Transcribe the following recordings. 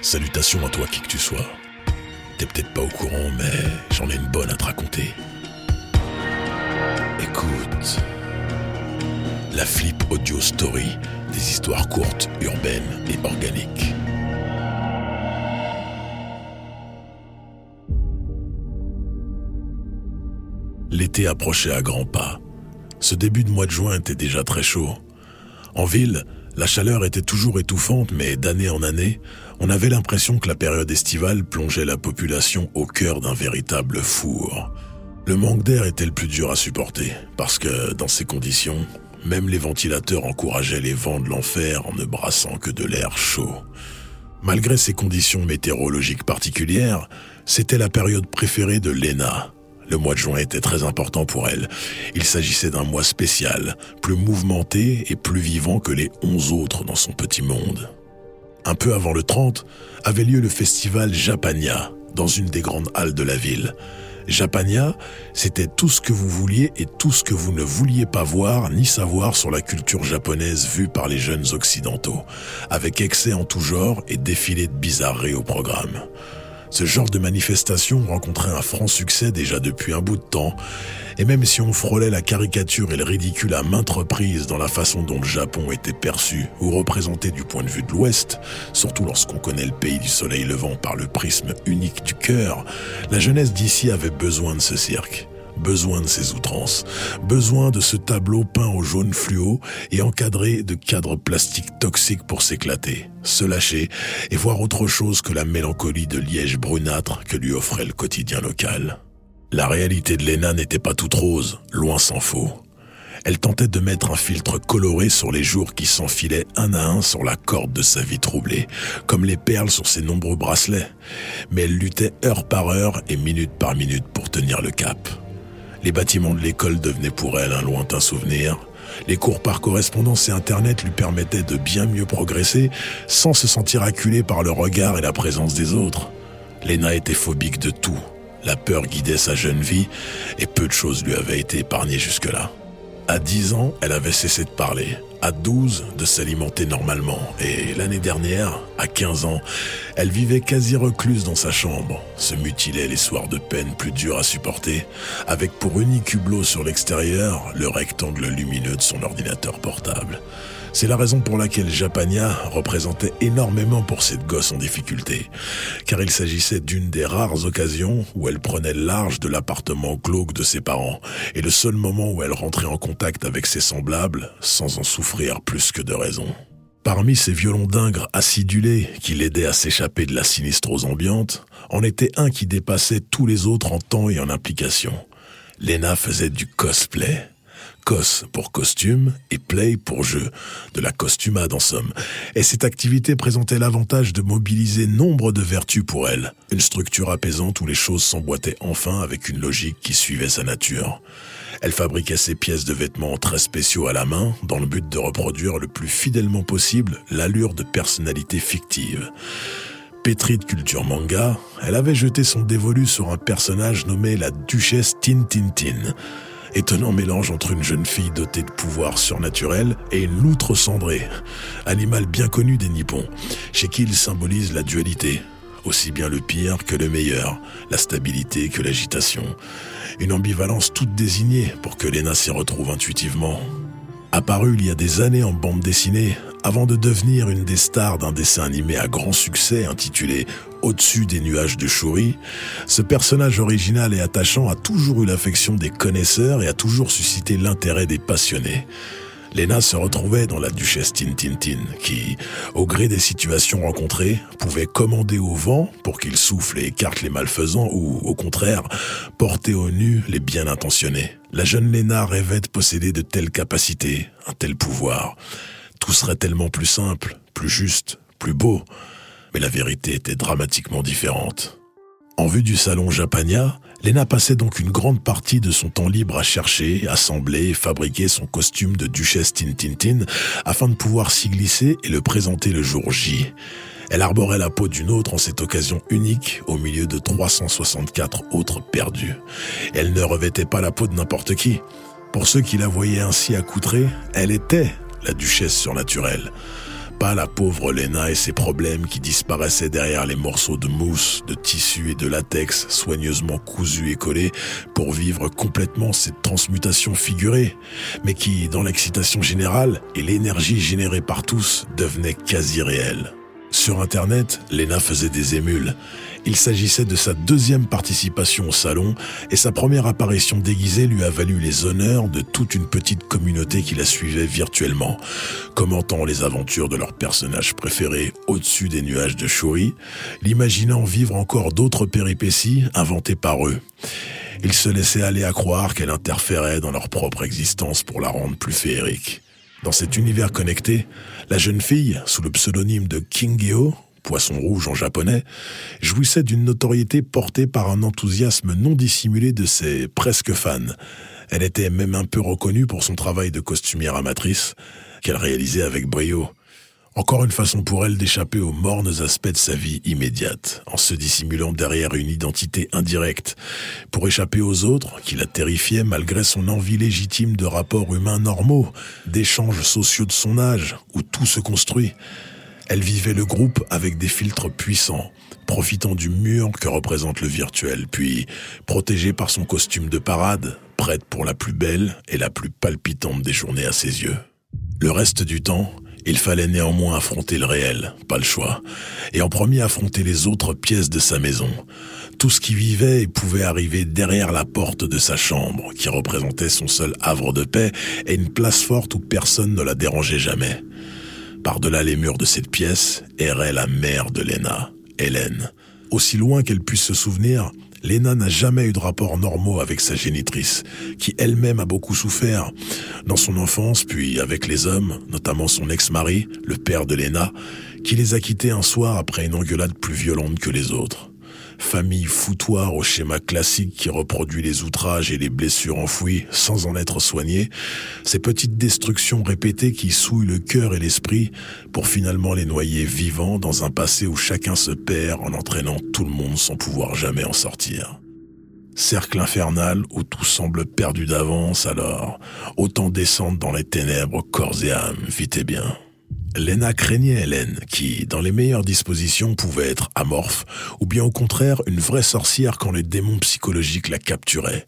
Salutations à toi qui que tu sois. T'es peut-être pas au courant, mais j'en ai une bonne à te raconter. Écoute. La Flip Audio Story, des histoires courtes, urbaines et organiques. L'été approchait à grands pas. Ce début de mois de juin était déjà très chaud. En ville, la chaleur était toujours étouffante, mais d'année en année, on avait l'impression que la période estivale plongeait la population au cœur d'un véritable four. Le manque d'air était le plus dur à supporter, parce que dans ces conditions, même les ventilateurs encourageaient les vents de l'enfer en ne brassant que de l'air chaud. Malgré ces conditions météorologiques particulières, c'était la période préférée de Lena, le mois de juin était très important pour elle. Il s'agissait d'un mois spécial, plus mouvementé et plus vivant que les onze autres dans son petit monde. Un peu avant le 30, avait lieu le festival Japania, dans une des grandes halles de la ville. Japania, c'était tout ce que vous vouliez et tout ce que vous ne vouliez pas voir ni savoir sur la culture japonaise vue par les jeunes occidentaux, avec excès en tout genre et défilé de bizarreries au programme. Ce genre de manifestation rencontrait un franc succès déjà depuis un bout de temps, et même si on frôlait la caricature et le ridicule à maintes reprises dans la façon dont le Japon était perçu ou représenté du point de vue de l'Ouest, surtout lorsqu'on connaît le pays du soleil levant par le prisme unique du cœur, la jeunesse d'ici avait besoin de ce cirque besoin de ces outrances, besoin de ce tableau peint au jaune fluo et encadré de cadres plastiques toxiques pour s'éclater, se lâcher et voir autre chose que la mélancolie de liège brunâtre que lui offrait le quotidien local. La réalité de Lena n'était pas toute rose, loin s'en faut. Elle tentait de mettre un filtre coloré sur les jours qui s'enfilaient un à un sur la corde de sa vie troublée, comme les perles sur ses nombreux bracelets. Mais elle luttait heure par heure et minute par minute pour tenir le cap. Les bâtiments de l'école devenaient pour elle un lointain souvenir. Les cours par correspondance et Internet lui permettaient de bien mieux progresser sans se sentir acculée par le regard et la présence des autres. Lena était phobique de tout. La peur guidait sa jeune vie et peu de choses lui avaient été épargnées jusque-là. À 10 ans, elle avait cessé de parler à 12 de s'alimenter normalement. Et l'année dernière, à 15 ans, elle vivait quasi recluse dans sa chambre, se mutilait les soirs de peine plus durs à supporter, avec pour unique hublot sur l'extérieur le rectangle lumineux de son ordinateur portable. C'est la raison pour laquelle Japania représentait énormément pour cette gosse en difficulté, car il s'agissait d'une des rares occasions où elle prenait large de l'appartement glauque de ses parents, et le seul moment où elle rentrait en contact avec ses semblables sans en souffrir plus que de raison. Parmi ces violons d'ingres acidulés qui l'aidaient à s'échapper de la sinistrose ambiante, en était un qui dépassait tous les autres en temps et en implication. Lena faisait du cosplay. Cos pour costume et play pour jeu, de la costumade en somme. Et cette activité présentait l'avantage de mobiliser nombre de vertus pour elle, une structure apaisante où les choses s'emboîtaient enfin avec une logique qui suivait sa nature. Elle fabriquait ses pièces de vêtements très spéciaux à la main, dans le but de reproduire le plus fidèlement possible l'allure de personnalité fictive. Pétrie de culture manga, elle avait jeté son dévolu sur un personnage nommé la Duchesse Tintintin, Étonnant mélange entre une jeune fille dotée de pouvoirs surnaturels et une loutre cendrée, animal bien connu des Nippons, chez qui il symbolise la dualité, aussi bien le pire que le meilleur, la stabilité que l'agitation. Une ambivalence toute désignée pour que Lena s'y retrouve intuitivement. Apparu il y a des années en bande dessinée, avant de devenir une des stars d'un dessin animé à grand succès intitulé Au-dessus des nuages de Shuri, ce personnage original et attachant a toujours eu l'affection des connaisseurs et a toujours suscité l'intérêt des passionnés. Lena se retrouvait dans la duchesse Tintintin, qui, au gré des situations rencontrées, pouvait commander au vent pour qu'il souffle et écarte les malfaisants ou, au contraire, porter au nu les bien intentionnés. La jeune Lena rêvait de posséder de telles capacités, un tel pouvoir. Tout serait tellement plus simple, plus juste, plus beau. Mais la vérité était dramatiquement différente. En vue du salon Japania, Lena passait donc une grande partie de son temps libre à chercher, assembler et fabriquer son costume de duchesse Tintintin afin de pouvoir s'y glisser et le présenter le jour J. Elle arborait la peau d'une autre en cette occasion unique au milieu de 364 autres perdus. Elle ne revêtait pas la peau de n'importe qui. Pour ceux qui la voyaient ainsi accoutrée, elle était la duchesse surnaturelle. Pas la pauvre Lena et ses problèmes qui disparaissaient derrière les morceaux de mousse, de tissu et de latex soigneusement cousus et collés pour vivre complètement cette transmutation figurée, mais qui, dans l'excitation générale et l'énergie générée par tous, devenait quasi réelle. Sur Internet, Lena faisait des émules. Il s'agissait de sa deuxième participation au salon et sa première apparition déguisée lui a valu les honneurs de toute une petite communauté qui la suivait virtuellement, commentant les aventures de leurs personnages préférés au-dessus des nuages de Shuri, l'imaginant vivre encore d'autres péripéties inventées par eux. Ils se laissaient aller à croire qu'elle interférait dans leur propre existence pour la rendre plus féerique. Dans cet univers connecté, la jeune fille, sous le pseudonyme de Kingyo, poisson rouge en japonais, jouissait d'une notoriété portée par un enthousiasme non dissimulé de ses presque fans. Elle était même un peu reconnue pour son travail de costumière amatrice, qu'elle réalisait avec brio. Encore une façon pour elle d'échapper aux mornes aspects de sa vie immédiate, en se dissimulant derrière une identité indirecte, pour échapper aux autres qui la terrifiaient malgré son envie légitime de rapports humains normaux, d'échanges sociaux de son âge, où tout se construit. Elle vivait le groupe avec des filtres puissants, profitant du mur que représente le virtuel, puis protégée par son costume de parade, prête pour la plus belle et la plus palpitante des journées à ses yeux. Le reste du temps, il fallait néanmoins affronter le réel, pas le choix, et en premier affronter les autres pièces de sa maison. Tout ce qui vivait et pouvait arriver derrière la porte de sa chambre, qui représentait son seul havre de paix et une place forte où personne ne la dérangeait jamais. Par-delà les murs de cette pièce errait la mère de Lena, Hélène. Aussi loin qu'elle puisse se souvenir, Lena n'a jamais eu de rapports normaux avec sa génitrice, qui elle-même a beaucoup souffert. Dans son enfance, puis avec les hommes, notamment son ex-mari, le père de Lena, qui les a quittés un soir après une engueulade plus violente que les autres famille foutoir au schéma classique qui reproduit les outrages et les blessures enfouies sans en être soignées, ces petites destructions répétées qui souillent le cœur et l'esprit pour finalement les noyer vivants dans un passé où chacun se perd en entraînant tout le monde sans pouvoir jamais en sortir. Cercle infernal où tout semble perdu d'avance alors, autant descendre dans les ténèbres corps et âme, vite et bien. Lena craignait Hélène, qui, dans les meilleures dispositions, pouvait être amorphe, ou bien au contraire une vraie sorcière quand les démons psychologiques la capturaient.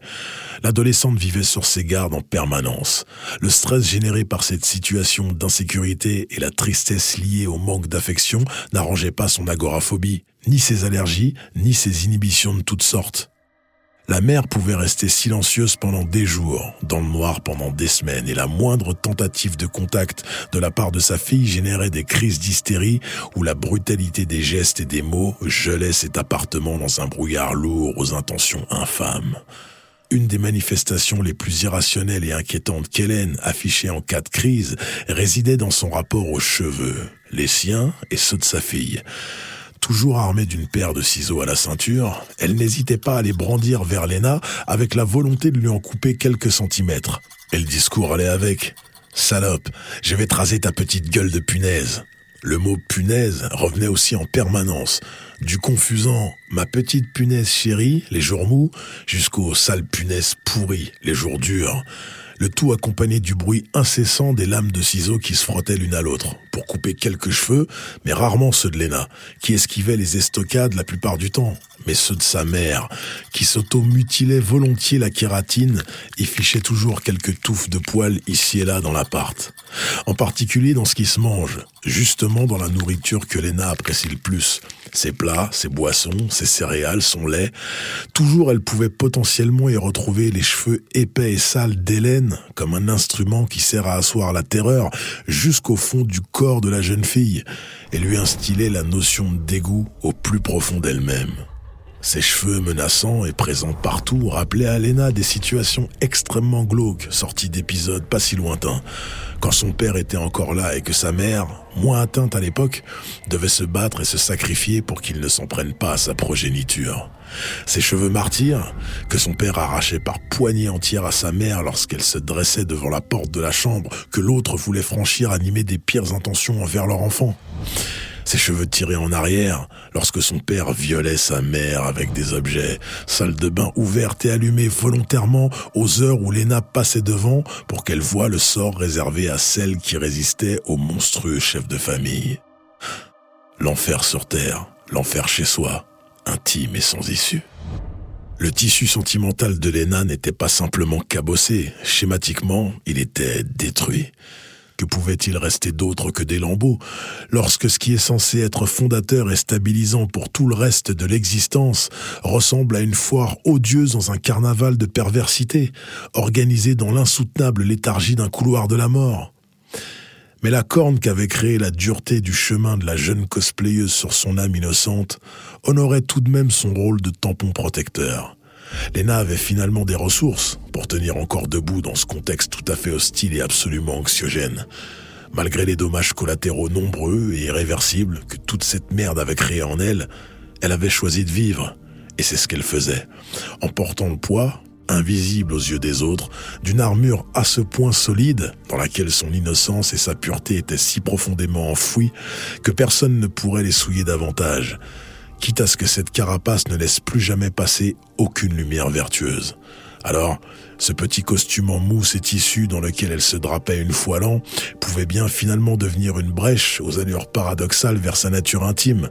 L'adolescente vivait sur ses gardes en permanence. Le stress généré par cette situation d'insécurité et la tristesse liée au manque d'affection n'arrangeaient pas son agoraphobie, ni ses allergies, ni ses inhibitions de toutes sortes. La mère pouvait rester silencieuse pendant des jours, dans le noir pendant des semaines, et la moindre tentative de contact de la part de sa fille générait des crises d'hystérie où la brutalité des gestes et des mots gelait cet appartement dans un brouillard lourd aux intentions infâmes. Une des manifestations les plus irrationnelles et inquiétantes qu'Hélène affichait en cas de crise résidait dans son rapport aux cheveux, les siens et ceux de sa fille. Toujours armée d'une paire de ciseaux à la ceinture, elle n'hésitait pas à les brandir vers Lena avec la volonté de lui en couper quelques centimètres. Et le discours allait avec. Salope, je vais traser ta petite gueule de punaise. Le mot punaise revenait aussi en permanence, du confusant ma petite punaise chérie, les jours mous, jusqu'aux sales punaises pourries, les jours durs le tout accompagné du bruit incessant des lames de ciseaux qui se frottaient l'une à l'autre, pour couper quelques cheveux, mais rarement ceux de Lena, qui esquivait les estocades la plupart du temps, mais ceux de sa mère, qui s'auto-mutilait volontiers la kératine et fichait toujours quelques touffes de poils ici et là dans l'appart. En particulier dans ce qui se mange, justement dans la nourriture que Lena apprécie le plus, ses plats, ses boissons, ses céréales, son lait. Toujours elle pouvait potentiellement y retrouver les cheveux épais et sales d'Hélène comme un instrument qui sert à asseoir la terreur jusqu'au fond du corps de la jeune fille et lui instiller la notion de dégoût au plus profond d'elle-même. Ses cheveux menaçants et présents partout rappelaient à Lena des situations extrêmement glauques sorties d'épisodes pas si lointains, quand son père était encore là et que sa mère, moins atteinte à l'époque, devait se battre et se sacrifier pour qu'il ne s'en prenne pas à sa progéniture. Ses cheveux martyrs, que son père arrachait par poignée entière à sa mère lorsqu'elle se dressait devant la porte de la chambre que l'autre voulait franchir animée des pires intentions envers leur enfant. Ses cheveux tirés en arrière, lorsque son père violait sa mère avec des objets, salle de bain ouverte et allumée volontairement aux heures où Lena passait devant pour qu'elle voie le sort réservé à celle qui résistait au monstrueux chef de famille. L'enfer sur terre, l'enfer chez soi, intime et sans issue. Le tissu sentimental de Lena n'était pas simplement cabossé, schématiquement, il était détruit. Que pouvait-il rester d'autre que des lambeaux? Lorsque ce qui est censé être fondateur et stabilisant pour tout le reste de l'existence ressemble à une foire odieuse dans un carnaval de perversité, organisé dans l'insoutenable léthargie d'un couloir de la mort mais la corne qu'avait créée la dureté du chemin de la jeune cosplayeuse sur son âme innocente honorait tout de même son rôle de tampon protecteur. Lena avait finalement des ressources pour tenir encore debout dans ce contexte tout à fait hostile et absolument anxiogène. Malgré les dommages collatéraux nombreux et irréversibles que toute cette merde avait créés en elle, elle avait choisi de vivre. Et c'est ce qu'elle faisait. En portant le poids, invisible aux yeux des autres, d'une armure à ce point solide, dans laquelle son innocence et sa pureté étaient si profondément enfouies, que personne ne pourrait les souiller davantage quitte à ce que cette carapace ne laisse plus jamais passer aucune lumière vertueuse. Alors, ce petit costume en mousse et tissu dans lequel elle se drapait une fois l'an pouvait bien finalement devenir une brèche aux allures paradoxales vers sa nature intime.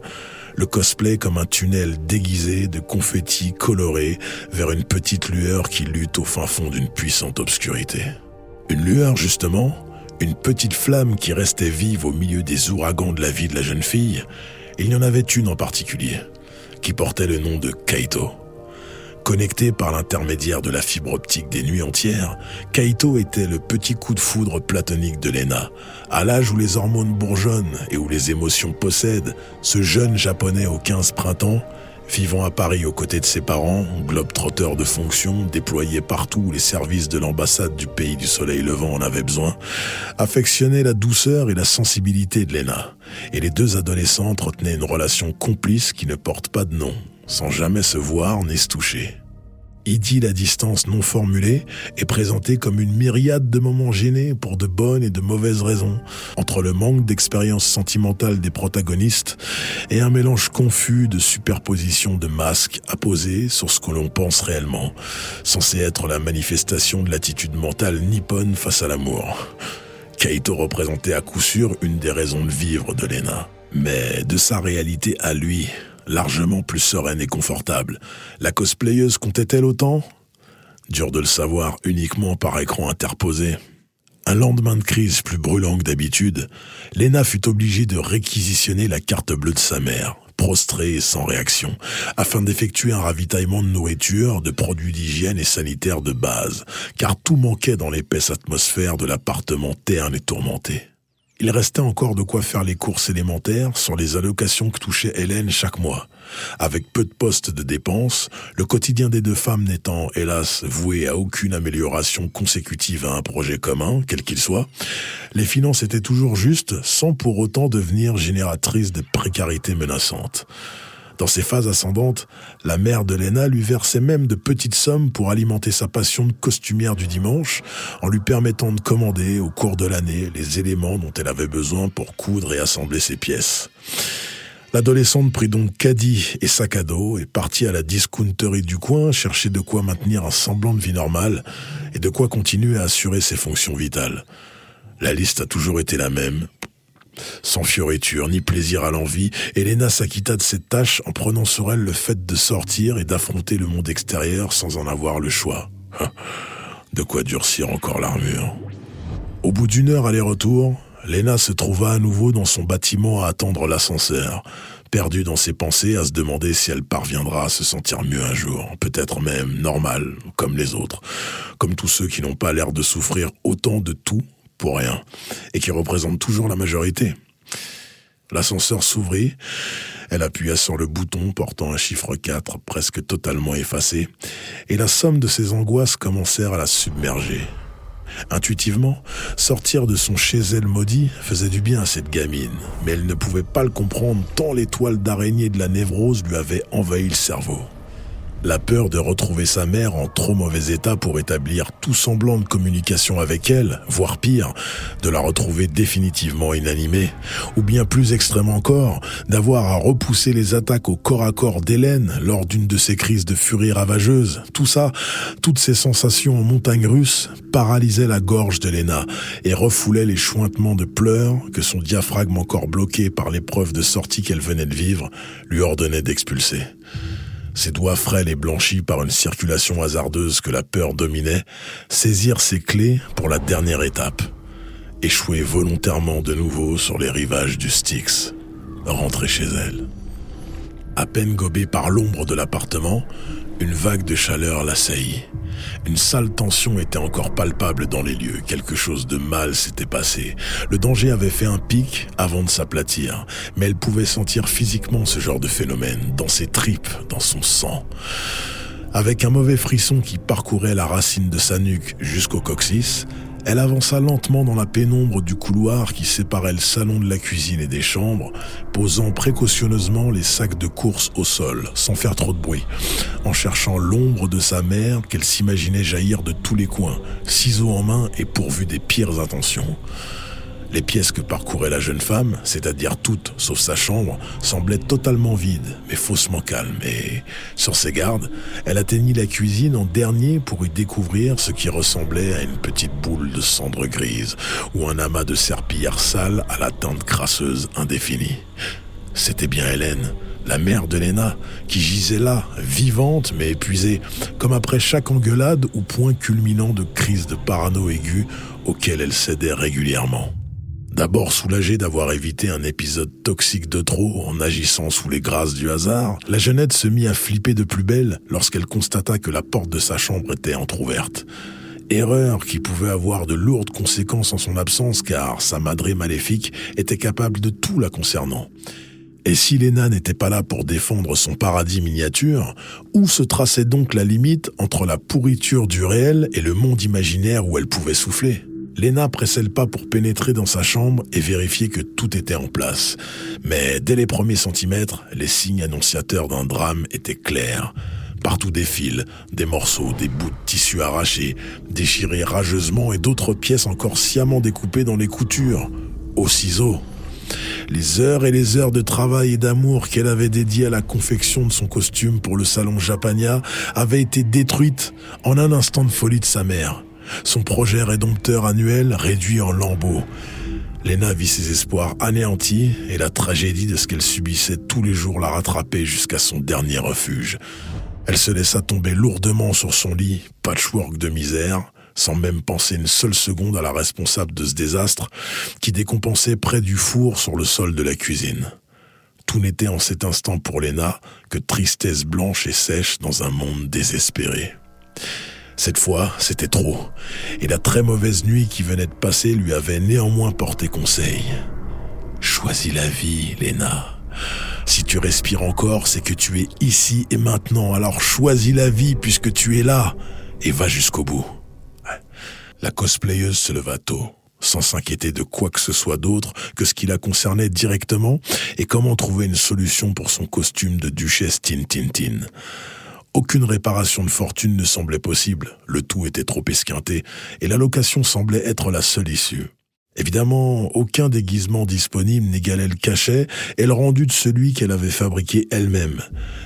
Le cosplay comme un tunnel déguisé de confettis colorés vers une petite lueur qui lutte au fin fond d'une puissante obscurité. Une lueur, justement, une petite flamme qui restait vive au milieu des ouragans de la vie de la jeune fille, il y en avait une en particulier, qui portait le nom de Kaito. Connecté par l'intermédiaire de la fibre optique des nuits entières, Kaito était le petit coup de foudre platonique de Lena. À l'âge où les hormones bourgeonnent et où les émotions possèdent, ce jeune japonais aux 15 printemps Vivant à Paris aux côtés de ses parents, globe-trotteur de fonction, déployé partout où les services de l'ambassade du pays du soleil levant en avaient besoin, affectionnait la douceur et la sensibilité de Lena. Et les deux adolescents entretenaient une relation complice qui ne porte pas de nom, sans jamais se voir ni se toucher idylle à distance non formulée est présentée comme une myriade de moments gênés pour de bonnes et de mauvaises raisons, entre le manque d'expérience sentimentale des protagonistes et un mélange confus de superposition de masques apposés sur ce que l'on pense réellement, censé être la manifestation de l'attitude mentale nippone face à l'amour. Kaito représentait à coup sûr une des raisons de vivre de Lena. Mais de sa réalité à lui, largement plus sereine et confortable. La cosplayeuse comptait-elle autant? Dur de le savoir uniquement par écran interposé. Un lendemain de crise plus brûlant que d'habitude, Lena fut obligée de réquisitionner la carte bleue de sa mère, prostrée et sans réaction, afin d'effectuer un ravitaillement de nourriture, de produits d'hygiène et sanitaire de base, car tout manquait dans l'épaisse atmosphère de l'appartement terne et tourmenté. Il restait encore de quoi faire les courses élémentaires sur les allocations que touchait Hélène chaque mois. Avec peu de postes de dépenses, le quotidien des deux femmes n'étant, hélas, voué à aucune amélioration consécutive à un projet commun, quel qu'il soit, les finances étaient toujours justes sans pour autant devenir génératrices de précarité menaçante. Dans ses phases ascendantes, la mère de Lena lui versait même de petites sommes pour alimenter sa passion de costumière du dimanche, en lui permettant de commander au cours de l'année les éléments dont elle avait besoin pour coudre et assembler ses pièces. L'adolescente prit donc caddie et sac à dos et partit à la discounterie du coin chercher de quoi maintenir un semblant de vie normale et de quoi continuer à assurer ses fonctions vitales. La liste a toujours été la même, sans fioriture ni plaisir à l'envie, Elena s'acquitta de cette tâche en prenant sur elle le fait de sortir et d'affronter le monde extérieur sans en avoir le choix. De quoi durcir encore l'armure. Au bout d'une heure aller-retour, Lena se trouva à nouveau dans son bâtiment à attendre l'ascenseur, perdue dans ses pensées à se demander si elle parviendra à se sentir mieux un jour, peut-être même normal, comme les autres, comme tous ceux qui n'ont pas l'air de souffrir autant de tout pour rien, et qui représente toujours la majorité. L'ascenseur s'ouvrit, elle appuya sur le bouton portant un chiffre 4 presque totalement effacé, et la somme de ses angoisses commencèrent à la submerger. Intuitivement, sortir de son chez elle maudit faisait du bien à cette gamine, mais elle ne pouvait pas le comprendre tant l'étoile d'araignée de la névrose lui avait envahi le cerveau. La peur de retrouver sa mère en trop mauvais état pour établir tout semblant de communication avec elle, voire pire, de la retrouver définitivement inanimée, ou bien plus extrême encore, d'avoir à repousser les attaques au corps à corps d'Hélène lors d'une de ses crises de furie ravageuse, tout ça, toutes ces sensations en montagne russe, paralysaient la gorge de Lena et refoulaient les chointements de pleurs que son diaphragme encore bloqué par l'épreuve de sortie qu'elle venait de vivre lui ordonnait d'expulser. Ses doigts frêles et blanchis par une circulation hasardeuse que la peur dominait, saisirent ses clés pour la dernière étape. Échouer volontairement de nouveau sur les rivages du Styx. Rentrer chez elle. À peine gobée par l'ombre de l'appartement, une vague de chaleur l'assaillit. Une sale tension était encore palpable dans les lieux. Quelque chose de mal s'était passé. Le danger avait fait un pic avant de s'aplatir, mais elle pouvait sentir physiquement ce genre de phénomène, dans ses tripes, dans son sang. Avec un mauvais frisson qui parcourait la racine de sa nuque jusqu'au coccyx, elle avança lentement dans la pénombre du couloir qui séparait le salon de la cuisine et des chambres, posant précautionneusement les sacs de course au sol, sans faire trop de bruit, en cherchant l'ombre de sa mère qu'elle s'imaginait jaillir de tous les coins, ciseaux en main et pourvue des pires intentions. Les pièces que parcourait la jeune femme, c'est-à-dire toutes sauf sa chambre, semblaient totalement vides, mais faussement calmes. Et, sur ses gardes, elle atteignit la cuisine en dernier pour y découvrir ce qui ressemblait à une petite boule de cendre grise ou un amas de serpillères sales à la teinte crasseuse indéfinie. C'était bien Hélène, la mère de Léna, qui gisait là, vivante mais épuisée, comme après chaque engueulade ou point culminant de crise de parano aiguë auquel elle cédait régulièrement. D'abord soulagée d'avoir évité un épisode toxique de trop en agissant sous les grâces du hasard, la jeunette se mit à flipper de plus belle lorsqu'elle constata que la porte de sa chambre était entr'ouverte. Erreur qui pouvait avoir de lourdes conséquences en son absence car sa madrée maléfique était capable de tout la concernant. Et si Lena n'était pas là pour défendre son paradis miniature, où se traçait donc la limite entre la pourriture du réel et le monde imaginaire où elle pouvait souffler? Lena pressait le pas pour pénétrer dans sa chambre et vérifier que tout était en place. Mais dès les premiers centimètres, les signes annonciateurs d'un drame étaient clairs. Partout des fils, des morceaux, des bouts de tissu arrachés, déchirés rageusement et d'autres pièces encore sciemment découpées dans les coutures, au ciseau. Les heures et les heures de travail et d'amour qu'elle avait dédiées à la confection de son costume pour le salon Japania avaient été détruites en un instant de folie de sa mère son projet rédempteur annuel réduit en lambeaux. Lena vit ses espoirs anéantis et la tragédie de ce qu'elle subissait tous les jours la rattrapait jusqu'à son dernier refuge. Elle se laissa tomber lourdement sur son lit, patchwork de misère, sans même penser une seule seconde à la responsable de ce désastre qui décompensait près du four sur le sol de la cuisine. Tout n'était en cet instant pour Lena que tristesse blanche et sèche dans un monde désespéré. Cette fois, c'était trop, et la très mauvaise nuit qui venait de passer lui avait néanmoins porté conseil. Choisis la vie, Lena. Si tu respires encore, c'est que tu es ici et maintenant, alors choisis la vie puisque tu es là, et va jusqu'au bout. La cosplayeuse se leva tôt, sans s'inquiéter de quoi que ce soit d'autre que ce qui la concernait directement et comment trouver une solution pour son costume de duchesse Tintintin. Aucune réparation de fortune ne semblait possible, le tout était trop esquinté, et la location semblait être la seule issue. Évidemment, aucun déguisement disponible n'égalait le cachet et le rendu de celui qu'elle avait fabriqué elle-même.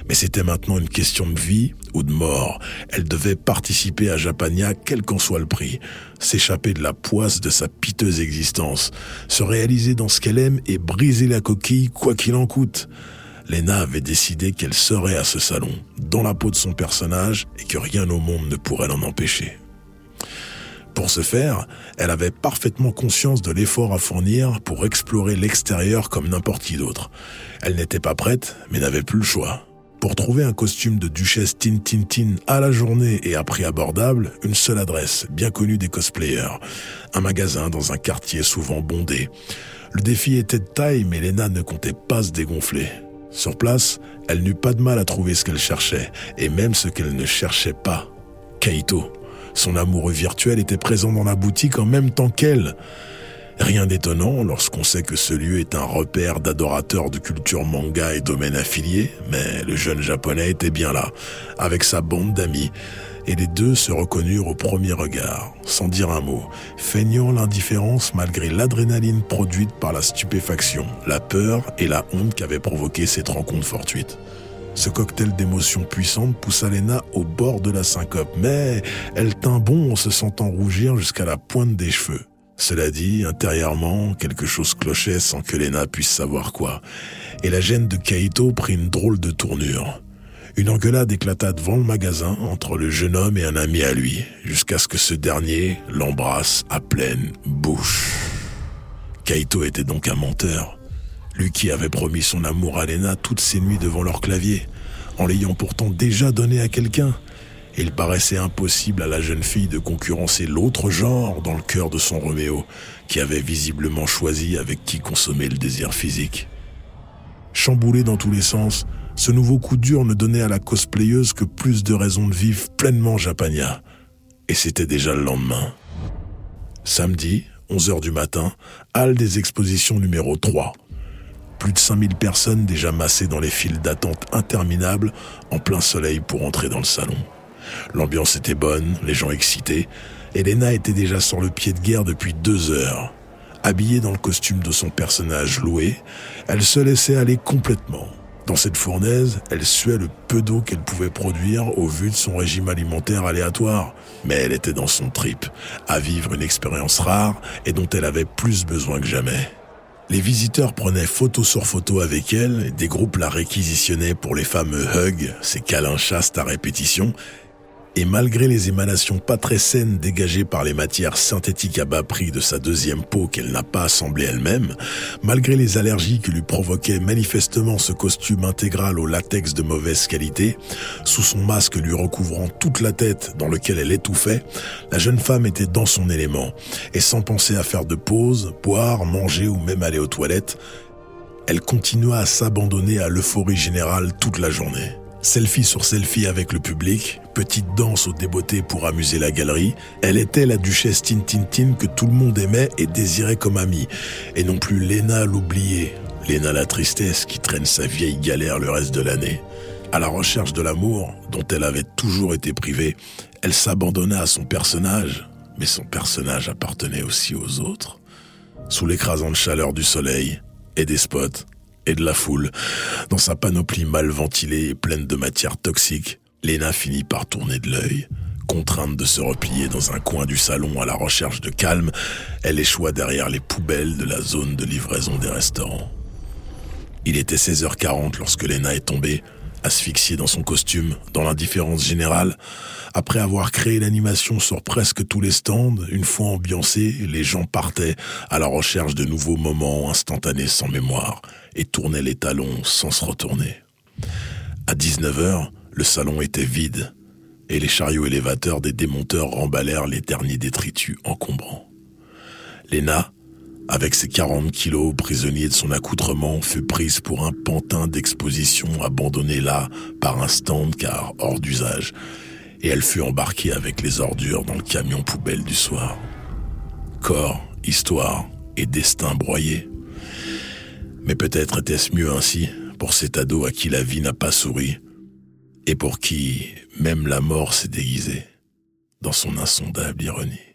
Mais c'était maintenant une question de vie ou de mort. Elle devait participer à Japania quel qu'en soit le prix, s'échapper de la poisse de sa piteuse existence, se réaliser dans ce qu'elle aime et briser la coquille quoi qu'il en coûte. Lena avait décidé qu'elle serait à ce salon, dans la peau de son personnage, et que rien au monde ne pourrait l'en empêcher. Pour ce faire, elle avait parfaitement conscience de l'effort à fournir pour explorer l'extérieur comme n'importe qui d'autre. Elle n'était pas prête, mais n'avait plus le choix. Pour trouver un costume de duchesse Tintintin à la journée et à prix abordable, une seule adresse, bien connue des cosplayers. Un magasin dans un quartier souvent bondé. Le défi était de taille, mais Lena ne comptait pas se dégonfler. Sur place, elle n'eut pas de mal à trouver ce qu'elle cherchait, et même ce qu'elle ne cherchait pas. Kaito, son amoureux virtuel, était présent dans la boutique en même temps qu'elle. Rien d'étonnant lorsqu'on sait que ce lieu est un repère d'adorateurs de culture manga et domaines affiliés, mais le jeune japonais était bien là, avec sa bande d'amis, et les deux se reconnurent au premier regard, sans dire un mot, feignant l'indifférence malgré l'adrénaline produite par la stupéfaction, la peur et la honte qu'avait provoqué cette rencontre fortuite. Ce cocktail d'émotions puissantes poussa Lena au bord de la syncope, mais elle tint bon en se sentant rougir jusqu'à la pointe des cheveux. Cela dit, intérieurement, quelque chose clochait sans que Lena puisse savoir quoi, et la gêne de Kaito prit une drôle de tournure. Une engueulade éclata devant le magasin entre le jeune homme et un ami à lui, jusqu'à ce que ce dernier l'embrasse à pleine bouche. Kaito était donc un menteur. Lui qui avait promis son amour à Lena toutes ses nuits devant leur clavier, en l'ayant pourtant déjà donné à quelqu'un il paraissait impossible à la jeune fille de concurrencer l'autre genre dans le cœur de son Roméo, qui avait visiblement choisi avec qui consommer le désir physique. Chamboulé dans tous les sens, ce nouveau coup dur ne donnait à la cosplayeuse que plus de raisons de vivre pleinement Japania. Et c'était déjà le lendemain. Samedi, 11h du matin, halle des expositions numéro 3. Plus de 5000 personnes déjà massées dans les files d'attente interminables en plein soleil pour entrer dans le salon. L'ambiance était bonne, les gens excités. Elena était déjà sur le pied de guerre depuis deux heures. Habillée dans le costume de son personnage loué, elle se laissait aller complètement. Dans cette fournaise, elle suait le peu d'eau qu'elle pouvait produire au vu de son régime alimentaire aléatoire. Mais elle était dans son trip, à vivre une expérience rare et dont elle avait plus besoin que jamais. Les visiteurs prenaient photo sur photo avec elle, des groupes la réquisitionnaient pour les fameux hugs, ces câlins chastes à répétition, et malgré les émanations pas très saines dégagées par les matières synthétiques à bas prix de sa deuxième peau qu'elle n'a pas assemblée elle-même, malgré les allergies que lui provoquait manifestement ce costume intégral au latex de mauvaise qualité, sous son masque lui recouvrant toute la tête dans lequel elle étouffait, la jeune femme était dans son élément, et sans penser à faire de pause, boire, manger ou même aller aux toilettes, elle continua à s'abandonner à l'euphorie générale toute la journée. Selfie sur selfie avec le public, petite danse au débeauté pour amuser la galerie, elle était la duchesse Tintintin que tout le monde aimait et désirait comme amie, et non plus Léna l'oubliée, Léna la tristesse qui traîne sa vieille galère le reste de l'année. À la recherche de l'amour, dont elle avait toujours été privée, elle s'abandonna à son personnage, mais son personnage appartenait aussi aux autres. Sous l'écrasante chaleur du soleil et des spots, et de la foule. Dans sa panoplie mal ventilée et pleine de matière toxique, Lena finit par tourner de l'œil. Contrainte de se replier dans un coin du salon à la recherche de calme, elle échoua derrière les poubelles de la zone de livraison des restaurants. Il était 16h40 lorsque Lena est tombée, asphyxiée dans son costume, dans l'indifférence générale. Après avoir créé l'animation sur presque tous les stands, une fois ambiancés, les gens partaient à la recherche de nouveaux moments instantanés sans mémoire et tournaient les talons sans se retourner. À 19h, le salon était vide et les chariots élévateurs des démonteurs remballèrent les derniers détritus encombrants. Lena, avec ses 40 kilos prisonniers de son accoutrement, fut prise pour un pantin d'exposition abandonné là par un stand car hors d'usage, et elle fut embarquée avec les ordures dans le camion poubelle du soir. Corps, histoire et destin broyés. Mais peut-être était-ce mieux ainsi pour cet ado à qui la vie n'a pas souri et pour qui même la mort s'est déguisée dans son insondable ironie.